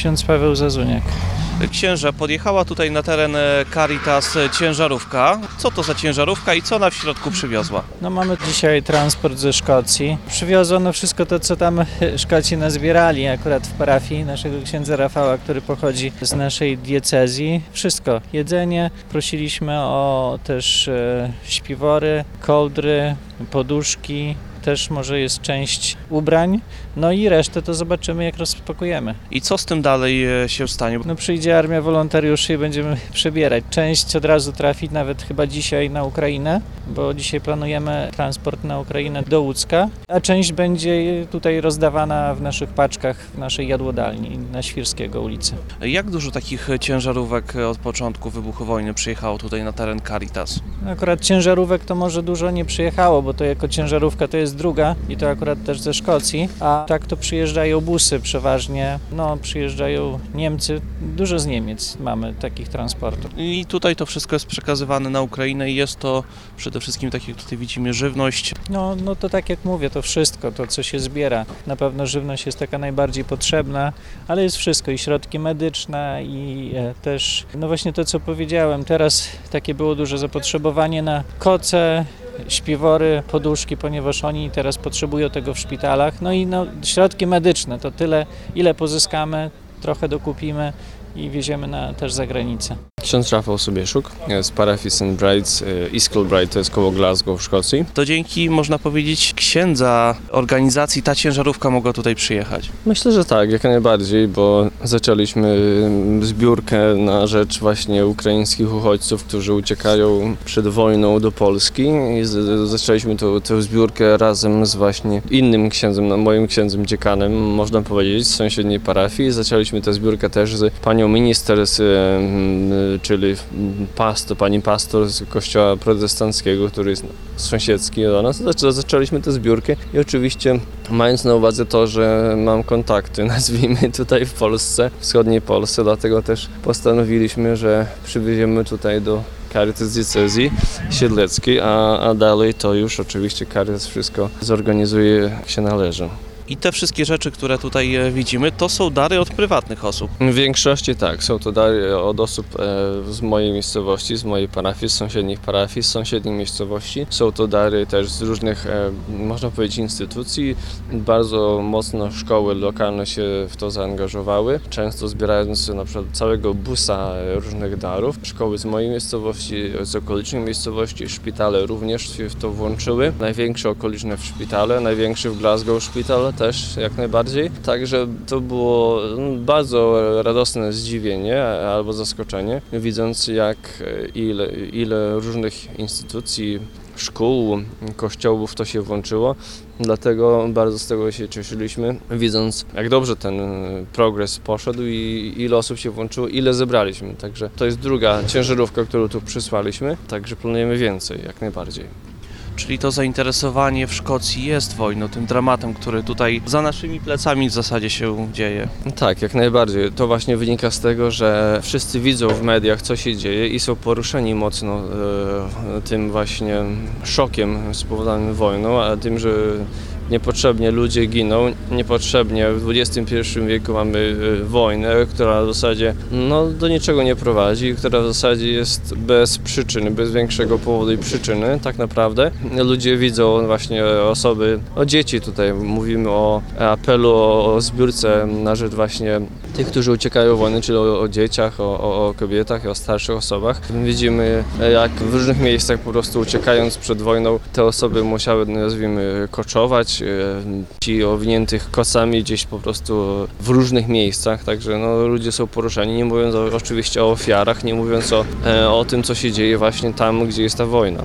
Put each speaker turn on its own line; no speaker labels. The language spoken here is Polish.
Ksiądz Paweł Zazuniak.
Księże, podjechała tutaj na teren e, Caritas e, ciężarówka. Co to za ciężarówka i co ona w środku przywiozła?
No mamy dzisiaj transport ze Szkocji. Przywioziono wszystko to, co tam Szkoci nazbierali akurat w parafii naszego księdza Rafała, który pochodzi z naszej diecezji. Wszystko, jedzenie. Prosiliśmy o też e, śpiwory, kołdry, poduszki. Też może jest część ubrań. No i resztę to zobaczymy, jak rozpakujemy.
I co z tym dalej się stanie?
No przyjdzie armia wolontariuszy i będziemy przebierać. Część od razu trafi nawet chyba dzisiaj na Ukrainę, bo dzisiaj planujemy transport na Ukrainę do Łódzka, a część będzie tutaj rozdawana w naszych paczkach w naszej jadłodalni na Świrskiego ulicy.
Jak dużo takich ciężarówek od początku wybuchu wojny przyjechało tutaj na teren Caritas?
Akurat ciężarówek to może dużo nie przyjechało, bo to jako ciężarówka to jest druga i to akurat też ze Szkocji, a tak to przyjeżdżają busy przeważnie, no przyjeżdżają Niemcy, dużo z Niemiec mamy takich transportów.
I tutaj to wszystko jest przekazywane na Ukrainę i jest to przede wszystkim, tak jak tutaj widzimy, żywność.
No, no to tak jak mówię, to wszystko, to co się zbiera. Na pewno żywność jest taka najbardziej potrzebna, ale jest wszystko i środki medyczne i e, też, no właśnie to co powiedziałem, teraz takie było duże zapotrzebowanie na koce, śpiwory, poduszki, ponieważ oni teraz potrzebują tego w szpitalach. No i no, środki medyczne, to tyle, ile pozyskamy, trochę dokupimy i wieziemy na, też za granicę.
Ksiądz Rafał Sobieszuk z parafii St. Bride's, East Kilbride, to jest koło Glasgow w Szkocji.
To dzięki, można powiedzieć, księdza organizacji ta ciężarówka mogła tutaj przyjechać.
Myślę, że tak, jak najbardziej, bo zaczęliśmy zbiórkę na rzecz właśnie ukraińskich uchodźców, którzy uciekają przed wojną do Polski i zaczęliśmy tą, tę zbiórkę razem z właśnie innym księdzem, no, moim księdzem dziekanem, można powiedzieć, z sąsiedniej parafii. Zaczęliśmy tę zbiórkę też z panią minister, z, em, czyli pastor, pani pastor z kościoła protestanckiego, który jest sąsiedzki do nas. Zaczę- Zaczęliśmy tę zbiórkę i oczywiście mając na uwadze to, że mam kontakty, nazwijmy tutaj w Polsce, wschodniej Polsce, dlatego też postanowiliśmy, że przywieziemy tutaj do Caritas Diecezji Siedleckiej, a, a dalej to już oczywiście Caritas wszystko zorganizuje jak się należy.
I te wszystkie rzeczy, które tutaj e, widzimy, to są dary od prywatnych osób.
W większości tak, są to dary od osób e, z mojej miejscowości, z mojej parafii, z sąsiednich parafii, z sąsiednich miejscowości. Są to dary też z różnych, e, można powiedzieć, instytucji. Bardzo mocno szkoły lokalne się w to zaangażowały, często zbierając na przykład całego busa różnych darów. Szkoły z mojej miejscowości, z okolicznych miejscowości, szpitale również się w to włączyły. Największe okoliczne w szpitale, największy w Glasgow szpital też jak najbardziej. Także to było mm, bardzo radosne zdziwienie albo zaskoczenie, widząc jak e, ile, ile różnych instytucji, szkół, kościołów to się włączyło. Dlatego bardzo z tego się cieszyliśmy, widząc jak dobrze ten e, progres poszedł i ile osób się włączyło, ile zebraliśmy. Także to jest druga ciężarówka, którą tu przysłaliśmy, także planujemy więcej, jak najbardziej.
Czyli to zainteresowanie w Szkocji jest wojną, tym dramatem, który tutaj za naszymi plecami w zasadzie się dzieje.
Tak, jak najbardziej. To właśnie wynika z tego, że wszyscy widzą w mediach, co się dzieje i są poruszeni mocno e, tym właśnie szokiem spowodowanym wojną, a tym, że niepotrzebnie ludzie giną, niepotrzebnie w XXI wieku mamy e, wojnę, która w zasadzie no, do niczego nie prowadzi, która w zasadzie jest bez przyczyny, bez większego powodu i przyczyny tak naprawdę. Ludzie widzą właśnie osoby, o dzieci tutaj mówimy o apelu o, zbiórce na rzecz właśnie tych, którzy uciekają wojny, czyli o, o dzieciach, o, o, o kobietach i o starszych osobach. Widzimy, jak w różnych miejscach po prostu uciekając przed wojną, te osoby musiały, nazwijmy, koczować, e, ci owiniętych kosami gdzieś po prostu w różnych miejscach, także no, ludzie są poruszeni, nie mówiąc oczywiście o ofiarach, nie mówiąc o, e, o tym, co się dzieje właśnie tam, gdzie jest ta wojna.